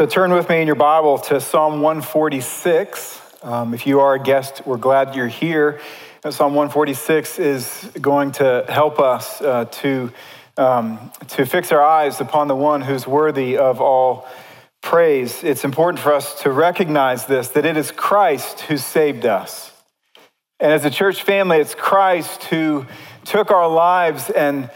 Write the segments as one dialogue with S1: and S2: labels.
S1: So turn with me in your Bible to Psalm 146. Um, if you are a guest, we're glad you're here. Psalm 146 is going to help us uh, to, um, to fix our eyes upon the one who's worthy of all praise. It's important for us to recognize this that it is Christ who saved us. And as a church family, it's Christ who took our lives and,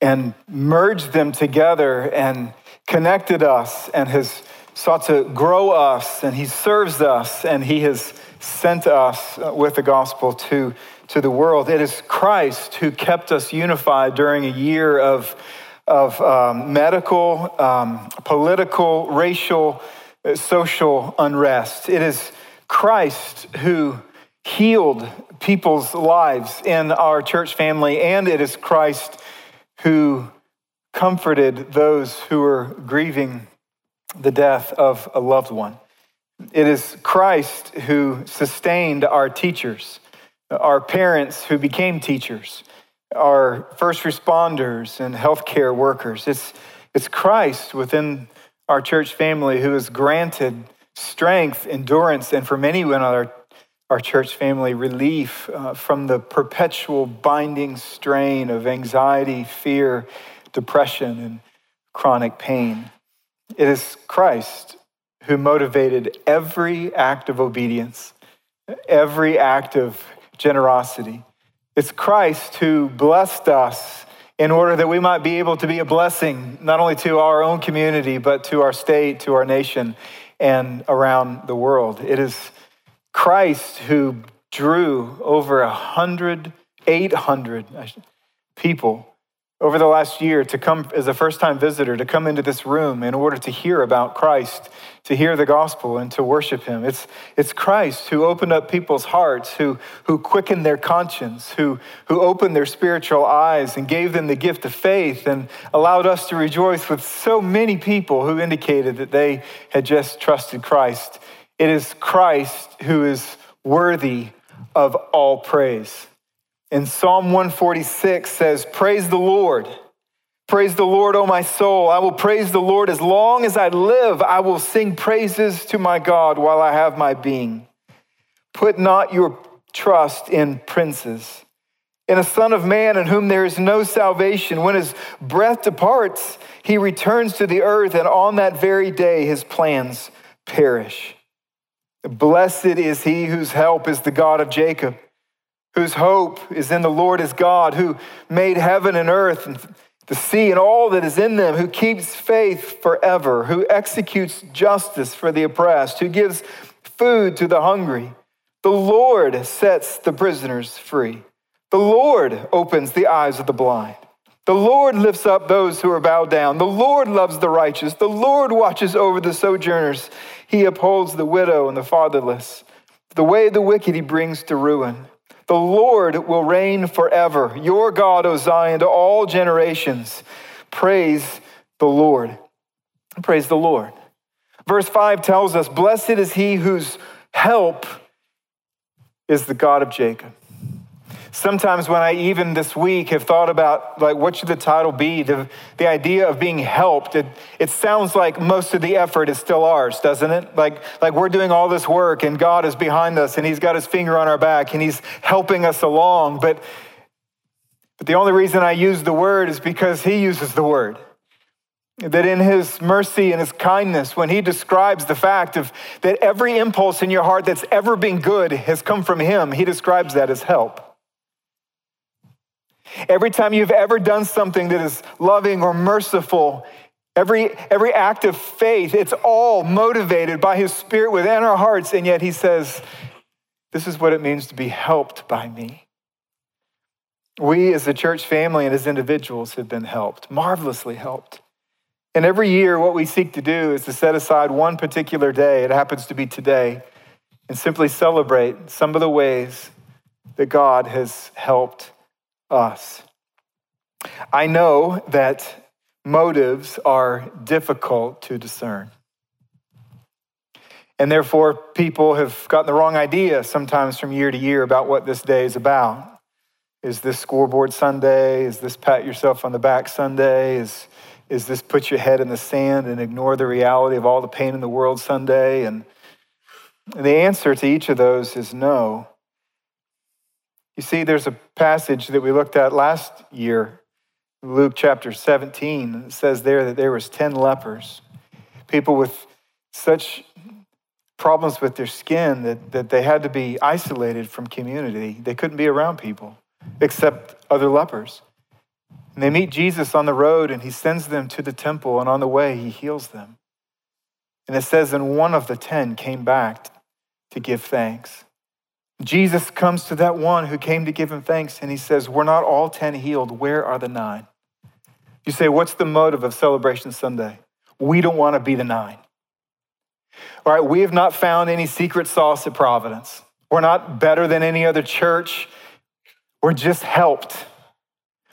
S1: and merged them together and connected us and has sought to grow us, and He serves us, and He has sent us with the gospel to, to the world. It is Christ who kept us unified during a year of, of um, medical, um, political, racial, uh, social unrest. It is Christ who healed people's lives in our church family, and it is Christ who comforted those who were grieving the death of a loved one. It is Christ who sustained our teachers, our parents who became teachers, our first responders and healthcare workers. It's, it's Christ within our church family who has granted strength, endurance, and for many in our, our church family, relief uh, from the perpetual binding strain of anxiety, fear, depression, and chronic pain. It is Christ who motivated every act of obedience, every act of generosity. It's Christ who blessed us in order that we might be able to be a blessing not only to our own community, but to our state, to our nation, and around the world. It is Christ who drew over a hundred, eight hundred people over the last year to come as a first time visitor, to come into this room in order to hear about Christ, to hear the gospel, and to worship him. It's, it's Christ who opened up people's hearts, who, who quickened their conscience, who, who opened their spiritual eyes and gave them the gift of faith and allowed us to rejoice with so many people who indicated that they had just trusted Christ. It is Christ who is worthy of all praise. And Psalm 146 says, Praise the Lord. Praise the Lord, O my soul. I will praise the Lord as long as I live. I will sing praises to my God while I have my being. Put not your trust in princes, in a son of man in whom there is no salvation. When his breath departs, he returns to the earth, and on that very day his plans perish. Blessed is he whose help is the God of Jacob whose hope is in the Lord his God, who made heaven and earth and the sea and all that is in them, who keeps faith forever, who executes justice for the oppressed, who gives food to the hungry. The Lord sets the prisoners free. The Lord opens the eyes of the blind. The Lord lifts up those who are bowed down. The Lord loves the righteous. The Lord watches over the sojourners. He upholds the widow and the fatherless. The way of the wicked he brings to ruin. The Lord will reign forever. Your God, O Zion, to all generations. Praise the Lord. Praise the Lord. Verse 5 tells us Blessed is he whose help is the God of Jacob. Sometimes when I even this week have thought about like what should the title be, the, the idea of being helped, it, it sounds like most of the effort is still ours, doesn't it? Like, like we're doing all this work and God is behind us and he's got his finger on our back and he's helping us along. But, but the only reason I use the word is because he uses the word that in his mercy and his kindness, when he describes the fact of that every impulse in your heart that's ever been good has come from him, he describes that as help. Every time you've ever done something that is loving or merciful, every, every act of faith, it's all motivated by His Spirit within our hearts. And yet He says, This is what it means to be helped by me. We as a church family and as individuals have been helped, marvelously helped. And every year, what we seek to do is to set aside one particular day, it happens to be today, and simply celebrate some of the ways that God has helped us. I know that motives are difficult to discern. And therefore, people have gotten the wrong idea sometimes from year to year about what this day is about. Is this scoreboard Sunday? Is this pat yourself on the back Sunday? Is, is this put your head in the sand and ignore the reality of all the pain in the world Sunday? And the answer to each of those is no. You see, there's a passage that we looked at last year, Luke chapter 17. It says there that there was 10 lepers, people with such problems with their skin that, that they had to be isolated from community. They couldn't be around people except other lepers. And they meet Jesus on the road and he sends them to the temple, and on the way, he heals them. And it says, and one of the ten came back to give thanks. Jesus comes to that one who came to give him thanks, and he says, We're not all ten healed. Where are the nine? You say, What's the motive of Celebration Sunday? We don't want to be the nine. All right, we have not found any secret sauce at Providence. We're not better than any other church. We're just helped.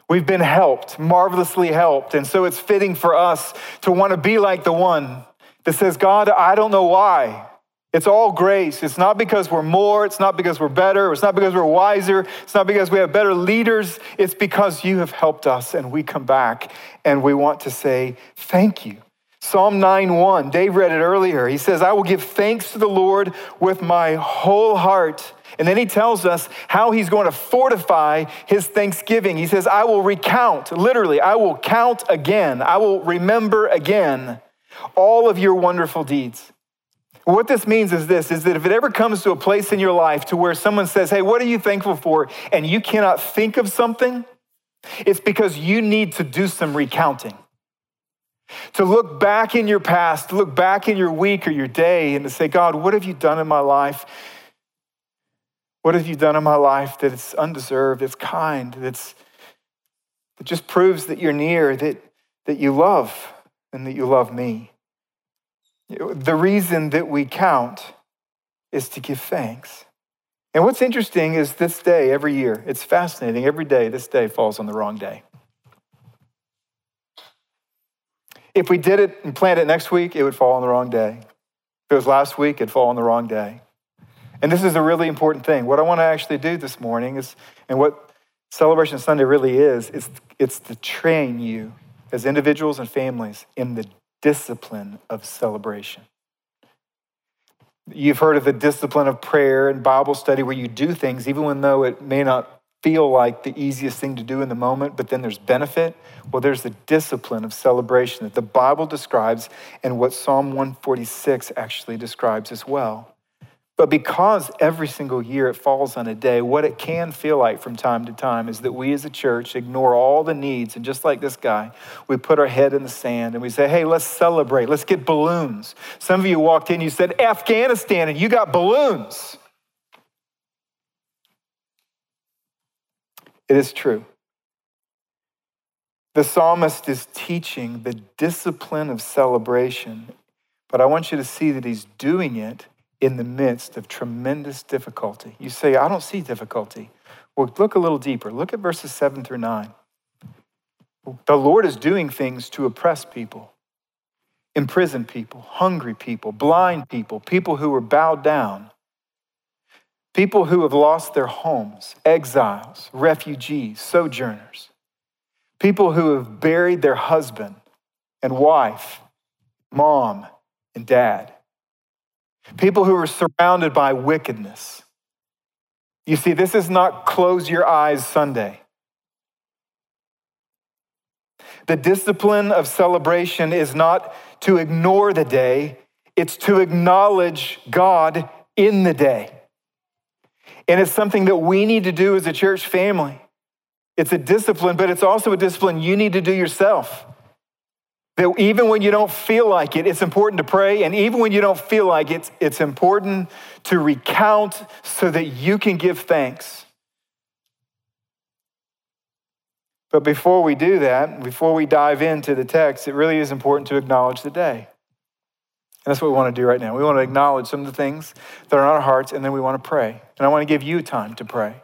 S1: We've been helped, marvelously helped. And so it's fitting for us to want to be like the one that says, God, I don't know why. It's all grace. It's not because we're more. It's not because we're better. It's not because we're wiser. It's not because we have better leaders. It's because you have helped us and we come back and we want to say thank you. Psalm 9:1, Dave read it earlier. He says, I will give thanks to the Lord with my whole heart. And then he tells us how he's going to fortify his thanksgiving. He says, I will recount, literally, I will count again. I will remember again all of your wonderful deeds. What this means is this is that if it ever comes to a place in your life to where someone says, Hey, what are you thankful for? and you cannot think of something, it's because you need to do some recounting. To look back in your past, to look back in your week or your day, and to say, God, what have you done in my life? What have you done in my life that it's undeserved, it's kind, that's, that just proves that you're near, that, that you love, and that you love me? The reason that we count is to give thanks. And what's interesting is this day, every year, it's fascinating. Every day, this day falls on the wrong day. If we did it and planned it next week, it would fall on the wrong day. If it was last week, it'd fall on the wrong day. And this is a really important thing. What I want to actually do this morning is, and what Celebration Sunday really is, is it's to train you as individuals and families in the discipline of celebration. You've heard of the discipline of prayer and Bible study where you do things even when though it may not feel like the easiest thing to do in the moment, but then there's benefit. Well, there's the discipline of celebration that the Bible describes and what Psalm 146 actually describes as well. But because every single year it falls on a day, what it can feel like from time to time is that we as a church ignore all the needs. And just like this guy, we put our head in the sand and we say, hey, let's celebrate. Let's get balloons. Some of you walked in, you said, Afghanistan, and you got balloons. It is true. The psalmist is teaching the discipline of celebration, but I want you to see that he's doing it in the midst of tremendous difficulty. You say, I don't see difficulty. Well, look a little deeper. Look at verses 7 through 9. The Lord is doing things to oppress people, imprison people, hungry people, blind people, people who are bowed down, people who have lost their homes, exiles, refugees, sojourners, people who have buried their husband and wife, mom and dad people who are surrounded by wickedness. You see, this is not close your eyes Sunday. The discipline of celebration is not to ignore the day, it's to acknowledge God in the day. And it's something that we need to do as a church family. It's a discipline, but it's also a discipline you need to do yourself. That even when you don't feel like it, it's important to pray. And even when you don't feel like it, it's important to recount so that you can give thanks. But before we do that, before we dive into the text, it really is important to acknowledge the day. And that's what we want to do right now. We want to acknowledge some of the things that are on our hearts, and then we want to pray. And I want to give you time to pray.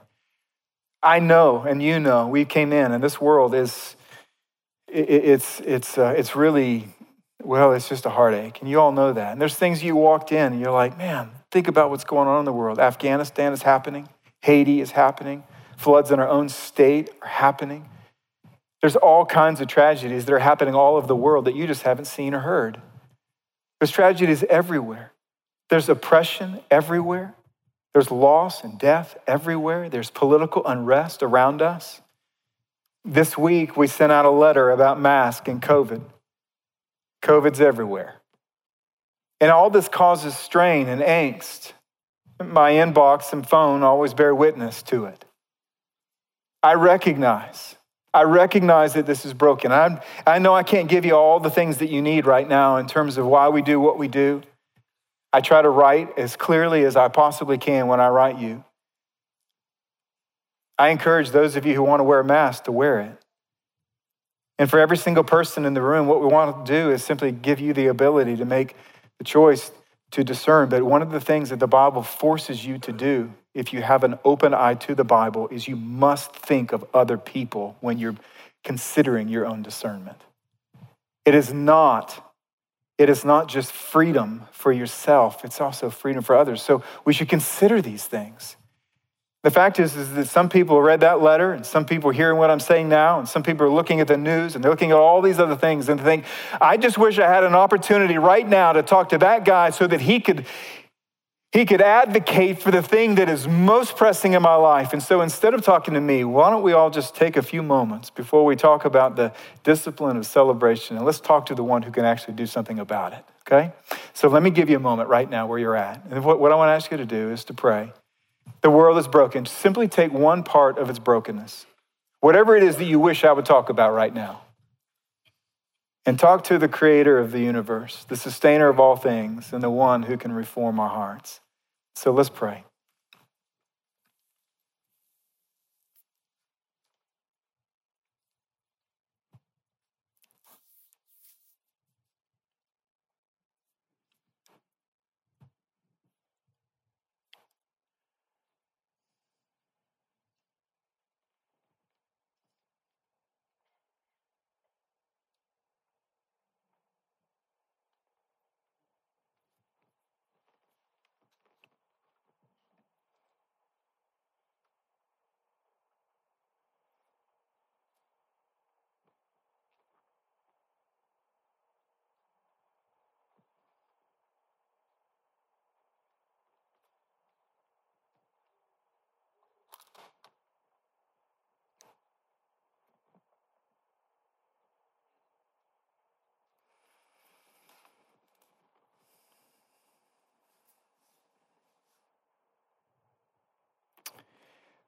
S1: I know, and you know, we came in, and this world is it's, it's, uh, it's really, well, it's just a heartache. And you all know that. And there's things you walked in and you're like, man, think about what's going on in the world. Afghanistan is happening, Haiti is happening, floods in our own state are happening. There's all kinds of tragedies that are happening all over the world that you just haven't seen or heard. There's tragedies everywhere. There's oppression everywhere. There's loss and death everywhere. There's political unrest around us. This week, we sent out a letter about masks and COVID. COVID's everywhere. And all this causes strain and angst. My inbox and phone always bear witness to it. I recognize, I recognize that this is broken. i I know I can't give you all the things that you need right now in terms of why we do what we do. I try to write as clearly as I possibly can when I write you. I encourage those of you who want to wear a mask to wear it. And for every single person in the room, what we want to do is simply give you the ability to make the choice to discern. But one of the things that the Bible forces you to do, if you have an open eye to the Bible, is you must think of other people when you're considering your own discernment. It is not it is not just freedom for yourself, it's also freedom for others. So we should consider these things. The fact is, is that some people read that letter, and some people are hearing what I'm saying now, and some people are looking at the news and they're looking at all these other things and think, I just wish I had an opportunity right now to talk to that guy so that he could he could advocate for the thing that is most pressing in my life. And so instead of talking to me, why don't we all just take a few moments before we talk about the discipline of celebration and let's talk to the one who can actually do something about it, okay? So let me give you a moment right now where you're at. And what, what I want to ask you to do is to pray. The world is broken. Simply take one part of its brokenness, whatever it is that you wish I would talk about right now. And talk to the creator of the universe, the sustainer of all things, and the one who can reform our hearts. So let's pray.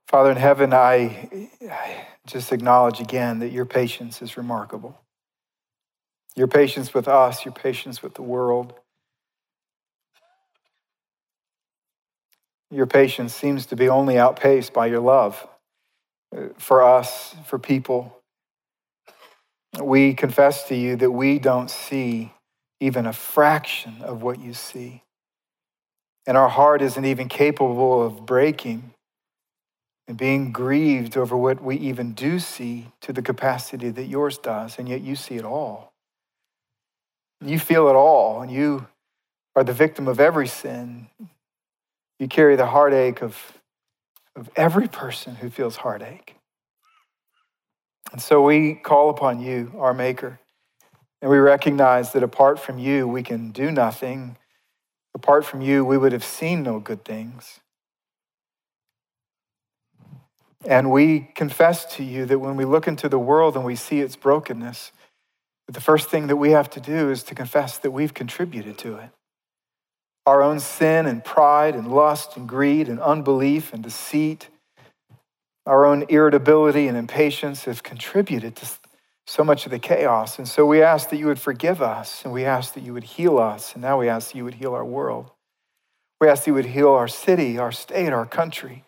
S1: Father in heaven, I, just acknowledge again that your patience is remarkable. Your patience with us, your patience with the world. Your patience seems to be only outpaced by your love uh, for us, for people. We confess to you that we don't see even a fraction of what you see. And our heart isn't even capable of breaking and being grieved over what we even do see to the capacity that yours does, and yet you see it all. You feel it all, and you are the victim of every sin. You carry the heartache of, of every person who feels heartache. And so we call upon you, our Maker, and we recognize that apart from you, we can do nothing. Apart from you, we would have seen no good things. And we confess to you that when we look into the world and we see its brokenness, the first thing that we have to do is to confess that we've contributed to it. Our own sin and pride and lust and greed and unbelief and deceit, our own irritability and impatience have contributed to so much of the chaos. And so we ask that you would forgive us and we ask that you would heal us. And now we ask that you would heal our world. We ask that you would heal our city, our state, our country.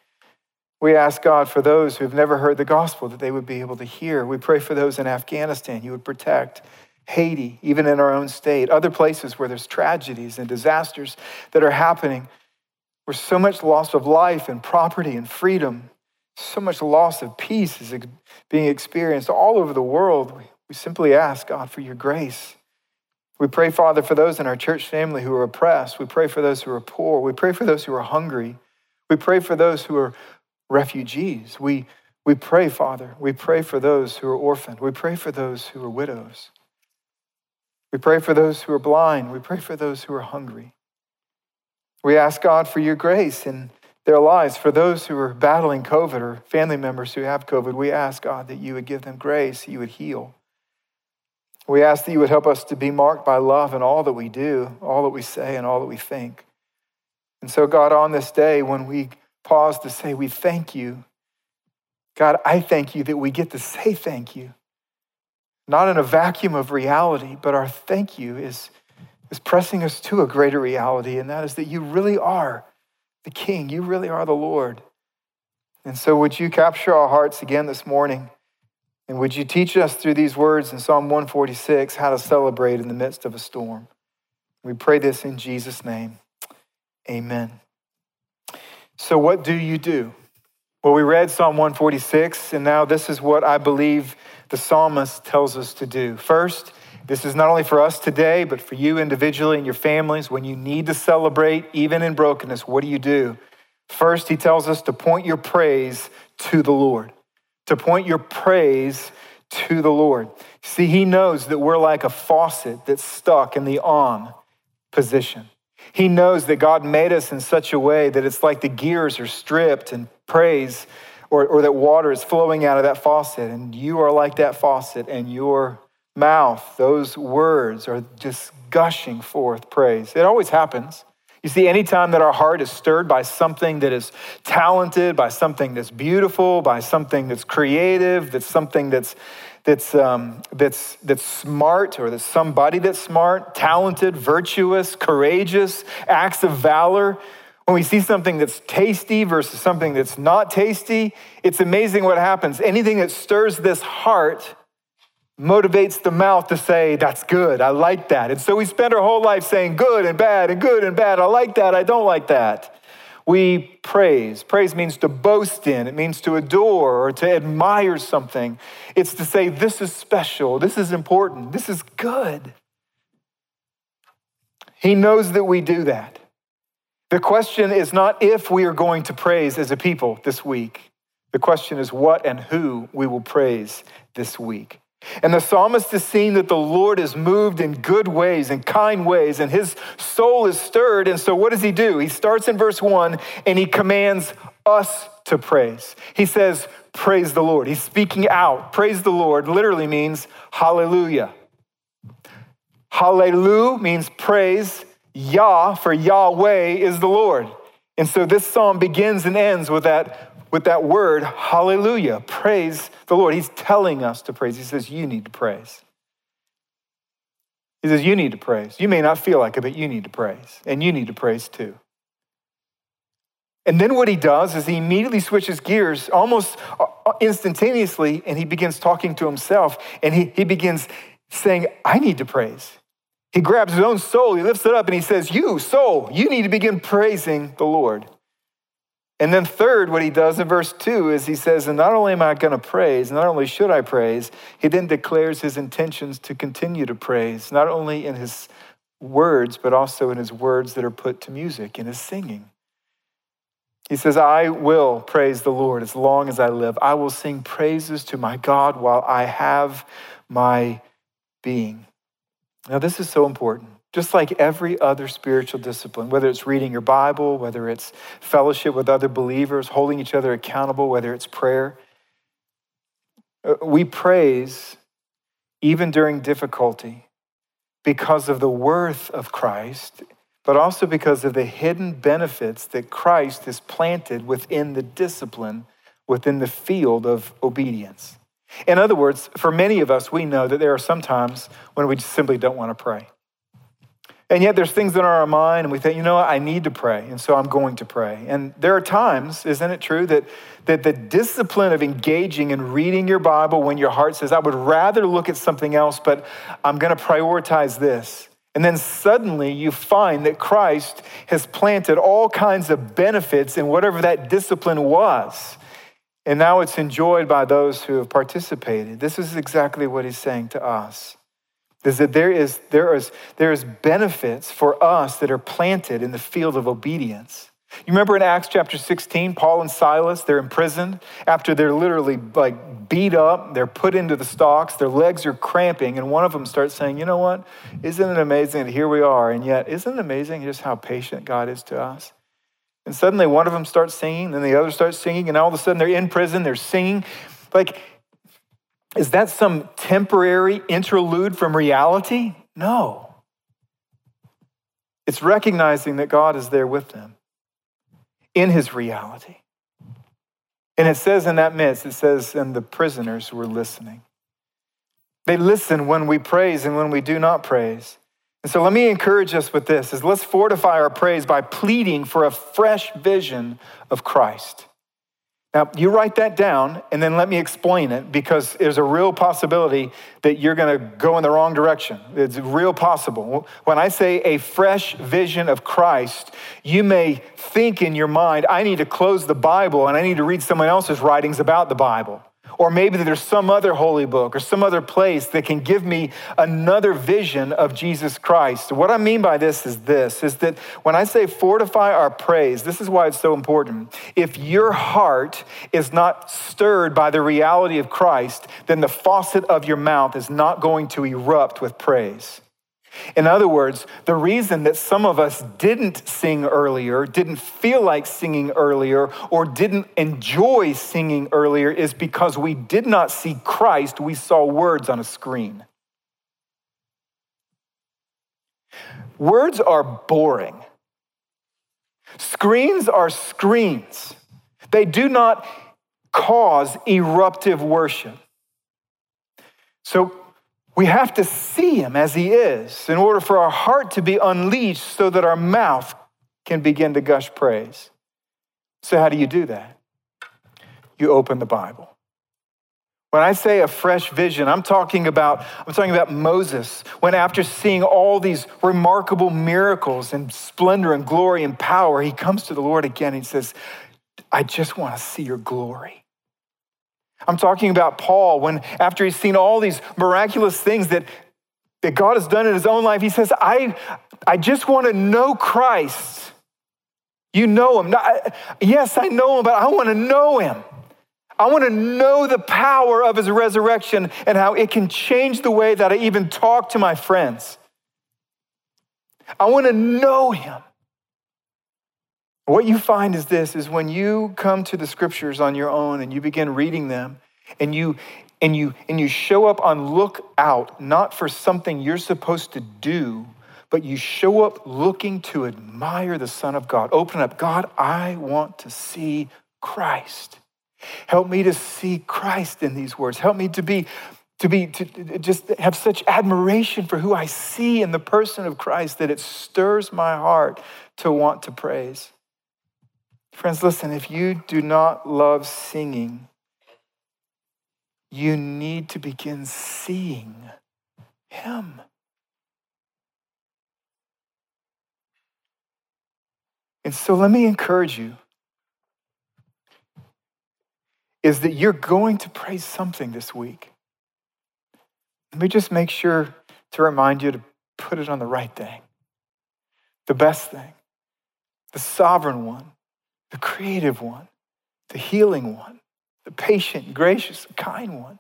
S1: We ask God for those who've never heard the gospel that they would be able to hear. We pray for those in Afghanistan you would protect. Haiti, even in our own state, other places where there's tragedies and disasters that are happening, where so much loss of life and property and freedom, so much loss of peace is being experienced all over the world. We simply ask, God, for your grace. We pray, Father, for those in our church family who are oppressed. We pray for those who are poor. We pray for those who are hungry. We pray for those who are refugees. We, We pray, Father, we pray for those who are orphaned. We pray for those who are widows. We pray for those who are blind. We pray for those who are hungry. We ask God for your grace in their lives. For those who are battling COVID or family members who have COVID, we ask God that you would give them grace, you would heal. We ask that you would help us to be marked by love in all that we do, all that we say, and all that we think. And so, God, on this day, when we pause to say, we thank you, God, I thank you that we get to say thank you, not in a vacuum of reality, but our thank you is, is pressing us to a greater reality, and that is that you really are the King, you really are the Lord. And so, would you capture our hearts again this morning? And would you teach us through these words in Psalm 146 how to celebrate in the midst of a storm? We pray this in Jesus' name. Amen. So, what do you do? Well, we read Psalm 146, and now this is what I believe the psalmist tells us to do. First, this is not only for us today, but for you individually and your families. When you need to celebrate, even in brokenness, what do you do? First, he tells us to point your praise to the Lord, to point your praise to the Lord. See, he knows that we're like a faucet that's stuck in the on position. He knows that God made us in such a way that it's like the gears are stripped and praise or, or that water is flowing out of that faucet. And you are like that faucet, and your mouth, those words are just gushing forth praise. It always happens. You see, anytime that our heart is stirred by something that is talented, by something that's beautiful, by something that's creative, that's something that's that's, um, that's, that's smart or that's somebody that's smart, talented, virtuous, courageous, acts of valor. When we see something that's tasty versus something that's not tasty, it's amazing what happens. Anything that stirs this heart motivates the mouth to say, That's good, I like that. And so we spend our whole life saying good and bad and good and bad. I like that, I don't like that we praise. Praise means to boast in, it means to adore or to admire something. It's to say, this is special, this is important, this is good. He knows that we do that. The question is not if we are going to praise as a people this week. The question is what and who we will praise this week. And the psalmist is seeing that the Lord is moved in good ways and kind ways, and his soul is stirred. And so, what does he do? He starts in verse one and he commands us to praise. He says, Praise the Lord. He's speaking out. Praise the Lord literally means hallelujah. Hallelujah means praise. Yah for Yahweh is the Lord. And so this psalm begins and ends with that with that word, hallelujah, praise the Lord. He's telling us to praise. He says, You need to praise. He says, You need to praise. You may not feel like it, but you need to praise. And you need to praise too. And then what he does is he immediately switches gears almost uh, uh, instantaneously and he begins talking to himself and he, he begins saying, I need to praise. He grabs his own soul, he lifts it up, and he says, You, soul, you need to begin praising the Lord. And then, third, what he does in verse 2 is he says, And not only am I going to praise, not only should I praise, he then declares his intentions to continue to praise, not only in his words, but also in his words that are put to music, in his singing. He says, I will praise the Lord as long as I live. I will sing praises to my God while I have my being. Now, this is so important. Just like every other spiritual discipline, whether it's reading your Bible, whether it's fellowship with other believers, holding each other accountable, whether it's prayer, uh, we praise even during difficulty because of the worth of Christ, but also because of the hidden benefits that Christ has planted within the discipline, within the field of obedience. In other words, for many of us, we know that there are some times when we simply don't want to pray. And yet there's things that are in our mind, and we think, you know what, I need to pray, and so I'm going to pray. And there are times, isn't it true, that, that the discipline of engaging and reading your Bible when your heart says, I would rather look at something else, but I'm going to prioritize this. And then suddenly you find that Christ has planted all kinds of benefits in whatever that discipline was. And now it's enjoyed by those who have participated. This is exactly what he's saying to us is that there is, there, is, there is benefits for us that are planted in the field of obedience. You remember in Acts chapter 16, Paul and Silas, they're imprisoned after they're literally like beat up, they're put into the stocks, their legs are cramping, and one of them starts saying, You know what? Isn't it amazing that here we are? And yet, isn't it amazing just how patient God is to us? And suddenly one of them starts singing, then the other starts singing, and all of a sudden they're in prison, they're singing. Like, is that some temporary interlude from reality? No. It's recognizing that God is there with them in his reality. And it says in that midst, it says, and the prisoners were listening. They listen when we praise and when we do not praise. And so let me encourage us with this is let's fortify our praise by pleading for a fresh vision of Christ. Now, you write that down and then let me explain it because there's a real possibility that you're going to go in the wrong direction. It's real possible. When I say a fresh vision of Christ, you may think in your mind, I need to close the Bible and I need to read someone else's writings about the Bible. Or maybe there's some other holy book or some other place that can give me another vision of Jesus Christ. What I mean by this is this is that when I say fortify our praise, this is why it's so important. If your heart is not stirred by the reality of Christ, then the faucet of your mouth is not going to erupt with praise. In other words, the reason that some of us didn't sing earlier, didn't feel like singing earlier, or didn't enjoy singing earlier is because we did not see Christ, we saw words on a screen. Words are boring. Screens are screens. They do not cause eruptive worship. So we have to see him as he is in order for our heart to be unleashed so that our mouth can begin to gush praise. So, how do you do that? You open the Bible. When I say a fresh vision, I'm talking about I'm talking about Moses when after seeing all these remarkable miracles and splendor and glory and power, he comes to the Lord again and he says, "I just want to see your glory." I'm talking about Paul when, after he's seen all these miraculous things that, that God has done in his own life, he says, I, I just want to know Christ. You know him. Not, yes, I know him, but I want to know him. I want to know the power of his resurrection and how it can change the way that I even talk to my friends. I want to know him. What you find is this is when you come to the scriptures on your own and you begin reading them and you and you and you show up on lookout not for something you're supposed to do, but you show up looking to admire the Son of God. Open up, God, I want to see Christ. Help me to see Christ in these words. Help me to be to be to just have such admiration for who I see in the person of Christ that it stirs my heart to want to praise. Friends, listen, if you do not love singing, you need to begin seeing Him. And so let me encourage you is that you're going to praise something this week. Let me just make sure to remind you to put it on the right thing, the best thing, the sovereign one, the creative one, the healing one, the patient, gracious, kind one.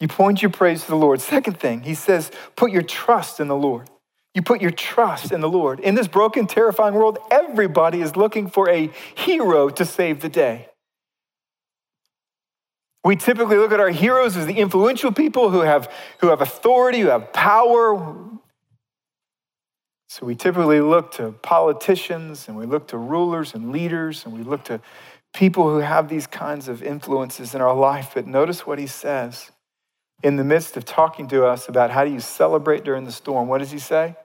S1: You point your praise to the Lord. Second thing, he says, put your trust in the Lord. You put your trust in the Lord. In this broken, terrifying world, everybody is looking for a hero to save the day. We typically look at our heroes as the influential people who have, who have authority, who have power, so we typically look to politicians and we look to rulers and leaders and we look to people who have these kinds of influences in our life. But notice what he says in the midst of talking to us about how do you celebrate during the storm. What does he say?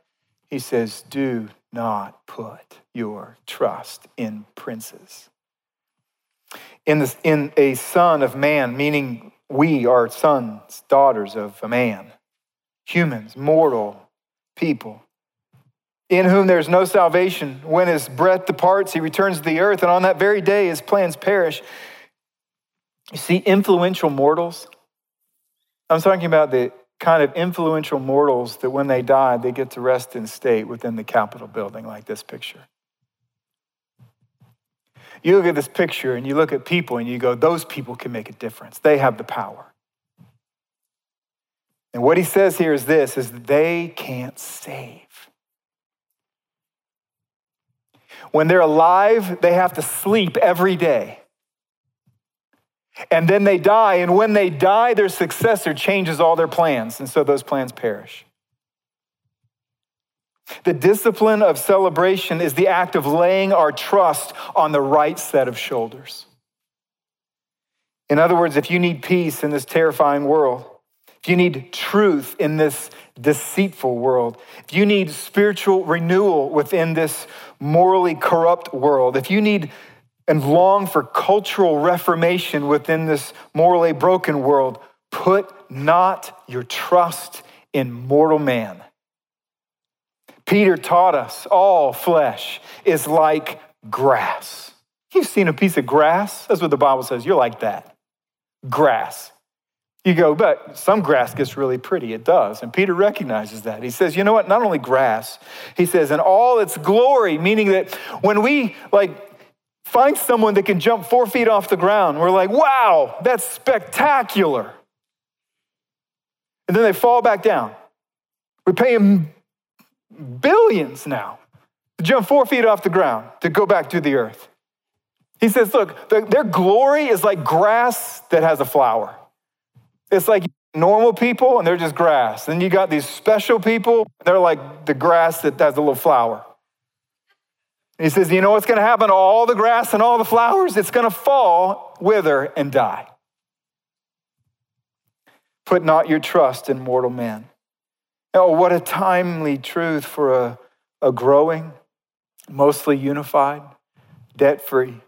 S1: He says, Do not put your trust in princes. In, this, in a son of man, meaning we are sons, daughters of a man, humans, mortal people in whom there's no salvation. When his breath departs, he returns to the earth, and on that very day, his plans perish. You see, influential mortals, I'm talking about the kind of influential mortals that when they die, they get to rest in state within the Capitol building, like this picture. you look at this picture and you look at people and you go, those people can make a difference. They have the power. And what he says here is this is they can't save. When they're alive, they have to sleep every day. And then they die, and when they die, their successor changes all their plans, and so those plans perish. The discipline of celebration is the act of laying our trust on the right set of shoulders. In other words, if you need peace in this terrifying world, if you need truth in this deceitful world, if you need spiritual renewal within this morally corrupt world, if you need and long for cultural reformation within this morally broken world, put not your trust in mortal man. Peter taught us all flesh is like grass. You've seen a piece of grass? That's what the Bible says. You're like that. Grass. You go, but some grass gets really pretty. It does. And Peter recognizes that. He says, you know what? Not only grass, he says, in all its glory, meaning that when we like find someone that can jump four feet off the ground, we're like, wow, that's spectacular. And then they fall back down. We pay them billions now to jump four feet off the ground to go back to the earth. He says, look, their glory is like grass that has a flower. It's like normal people and they're just grass. Then you got these special people, they're like the grass that has a little flower. he says, You know what's going to happen to all the grass and all the flowers? It's going to fall, wither, and die. Put not your trust in mortal man. Oh, what a timely truth for a, a growing, mostly unified, debt free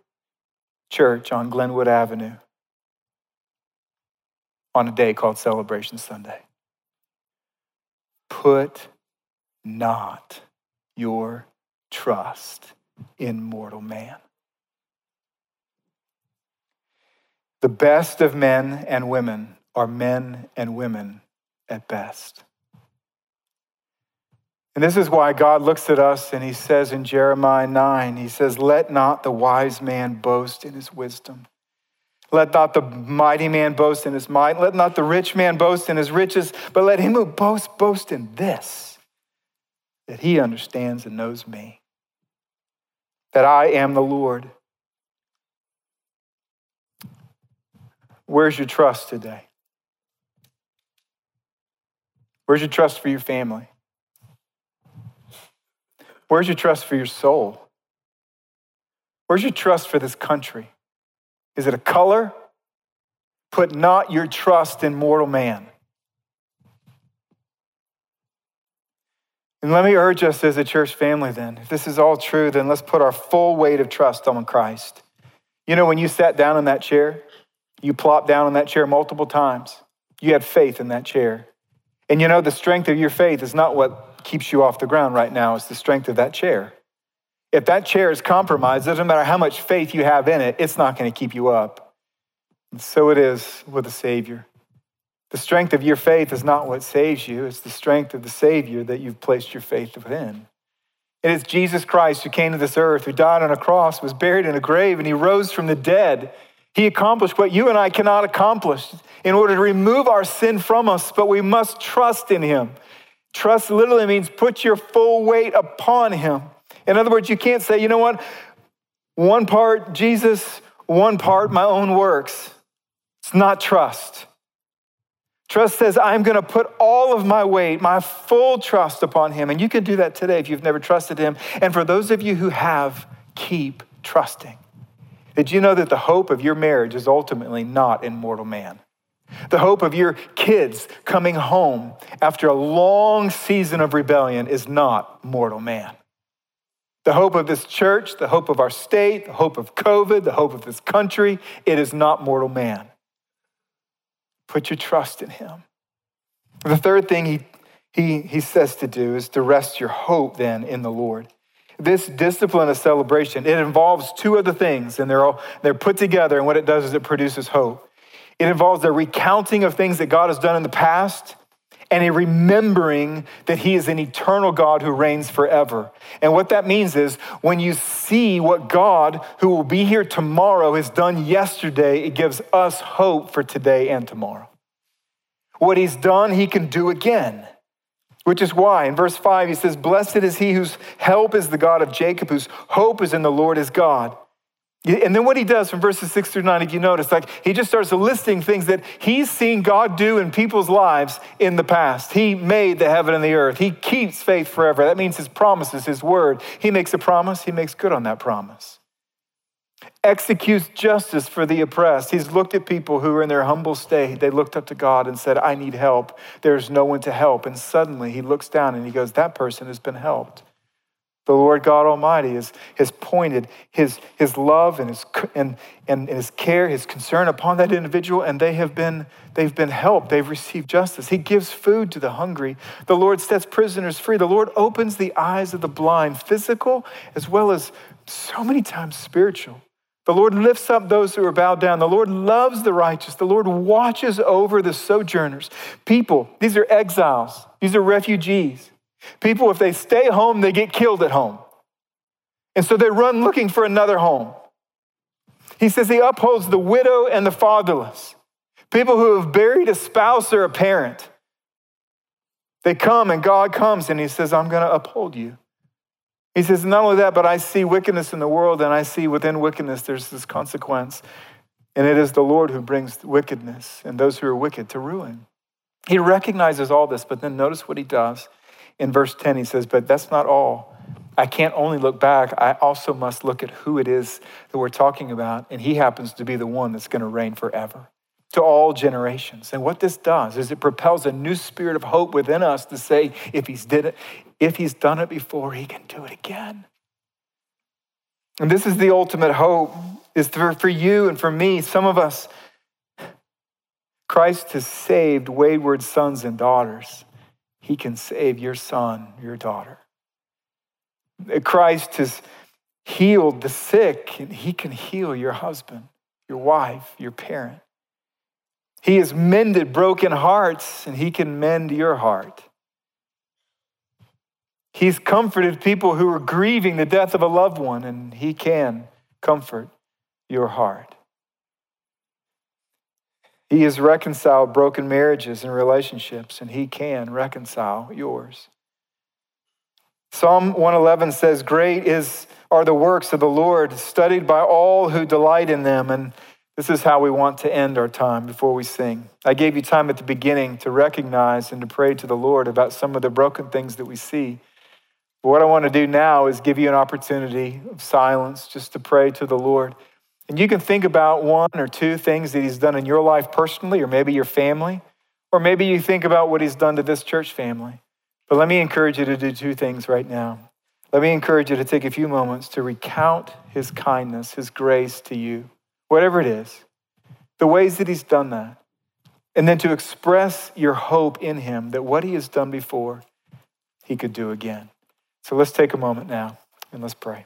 S1: church on Glenwood Avenue on a day called Celebration Sunday. Put not your trust in mortal man. The best of men and women are men and women at best. And this is why God looks at us and he says in Jeremiah 9, he says, Let not the wise man boast in his wisdom. Let not the mighty man boast in his might. Let not the rich man boast in his riches, but let him who boasts boast in this, that he understands and knows me, that I am the Lord. Where's your trust today? Where's your trust for your family? Where's your trust for your soul? Where's your trust for this country? Is it a color? Put not your trust in mortal man. And let me urge us as a church family then, if this is all true, then let's put our full weight of trust on Christ. You know, when you sat down in that chair, you plopped down in that chair multiple times. You had faith in that chair. And you know, the strength of your faith is not what keeps you off the ground right now it's the strength of that chair. If that chair is compromised, doesn't matter how much faith you have in it, it's not going to keep you up. And so it is with the Savior. The strength of your faith is not what saves you, it's the strength of the Savior that you've placed your faith within. It is Jesus Christ who came to this earth, who died on a cross, was buried in a grave, and he rose from the dead. He accomplished what you and I cannot accomplish in order to remove our sin from us, but we must trust in him. Trust literally means put your full weight upon him. In other words, you can't say, you know what, one part Jesus, one part my own works. It's not trust. Trust says, I'm going to put all of my weight, my full trust upon him. And you can do that today if you've never trusted him. And for those of you who have, keep trusting. Did you know that the hope of your marriage is ultimately not in mortal man? The hope of your kids coming home after a long season of rebellion is not mortal man. The hope of this church, the hope of our state, the hope of COVID, the hope of this country, it is not mortal man. Put your trust in him. The third thing he, he, he says to do is to rest your hope then in the Lord. This discipline of celebration, it involves two other things, and they're all they're put together, and what it does is it produces hope. It involves the recounting of things that God has done in the past, and a remembering that he is an eternal God who reigns forever. And what that means is when you see what God, who will be here tomorrow, has done yesterday, it gives us hope for today and tomorrow. What he's done, he can do again. Which is why in verse 5 he says, Blessed is he whose help is the God of Jacob, whose hope is in the Lord his God. And then what he does from verses six through nine, if you notice, like he just starts listing things that he's seen God do in people's lives in the past. He made the heaven and the earth. He keeps faith forever. That means his promises, his word. He makes a promise, he makes good on that promise. Executes justice for the oppressed. He's looked at people who are in their humble state. They looked up to God and said, I need help. There's no one to help. And suddenly he looks down and he goes, That person has been helped. The Lord God Almighty has, has pointed his, his love and his, and, and his care, his concern upon that individual, and they have been, they've been helped. They've received justice. He gives food to the hungry. The Lord sets prisoners free. The Lord opens the eyes of the blind, physical as well as so many times spiritual. The Lord lifts up those who are bowed down. The Lord loves the righteous. The Lord watches over the sojourners. People, these are exiles, these are refugees. People, if they stay home, they get killed at home. And so they run looking for another home. He says he upholds the widow and the fatherless, people who have buried a spouse or a parent. They come and God comes and he says, I'm going to uphold you. He says, not only that, but I see wickedness in the world, and I see within wickedness there's this consequence. And it is the Lord who brings wickedness and those who are wicked to ruin. He recognizes all this, but then notice what he does. In verse 10, he says, But that's not all. I can't only look back, I also must look at who it is that we're talking about. And he happens to be the one that's going to reign forever to all generations. And what this does is it propels a new spirit of hope within us to say, if he's did it, if he's done it before, he can do it again. And this is the ultimate hope is for, for you and for me. Some of us, Christ has saved wayward sons and daughters. He can save your son, your daughter. Christ has healed the sick, and he can heal your husband, your wife, your parent. He has mended broken hearts, and he can mend your heart. He's comforted people who are grieving the death of a loved one, and he can comfort your heart. He has reconciled broken marriages and relationships, and He can reconcile yours. Psalm 111 says, Great is, are the works of the Lord, studied by all who delight in them. And this is how we want to end our time before we sing. I gave you time at the beginning to recognize and to pray to the Lord about some of the broken things that we see. But what I want to do now is give you an opportunity of silence just to pray to the Lord. And you can think about one or two things that he's done in your life personally, or maybe your family, or maybe you think about what he's done to this church family. But let me encourage you to do two things right now. Let me encourage you to take a few moments to recount his kindness, his grace to you, whatever it is, the ways that he's done that. And then to express your hope in him that what he has done before, he could do again. So let's take a moment now and let's pray.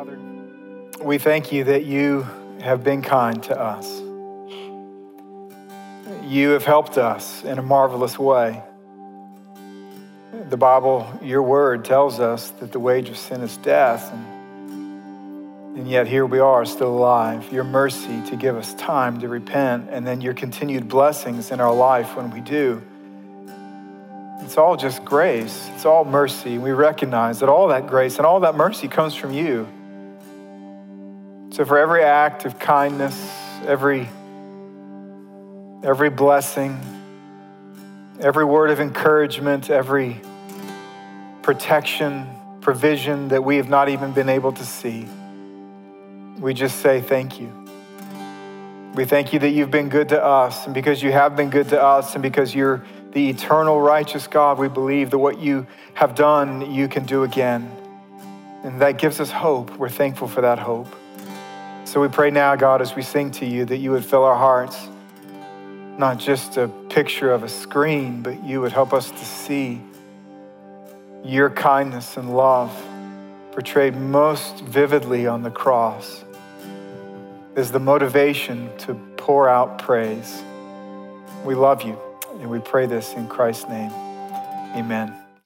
S1: Father, we thank you that you have been kind to us. You have helped us in a marvelous way. The Bible, your word, tells us that the wage of sin is death, and, and yet here we are still alive. Your mercy to give us time to repent, and then your continued blessings in our life when we do. It's all just grace. It's all mercy. We recognize that all that grace and all that mercy comes from you. So for every act of kindness, every every blessing, every word of encouragement, every protection, provision that we have not even been able to see. We just say thank you. We thank you that you've been good to us, and because you have been good to us, and because you're the eternal righteous God, we believe that what you have done, you can do again. And that gives us hope. We're thankful for that hope. So we pray now, God, as we sing to you, that you would fill our hearts, not just a picture of a screen, but you would help us to see your kindness and love portrayed most vividly on the cross is the motivation to pour out praise. We love you, and we pray this in Christ's name. Amen.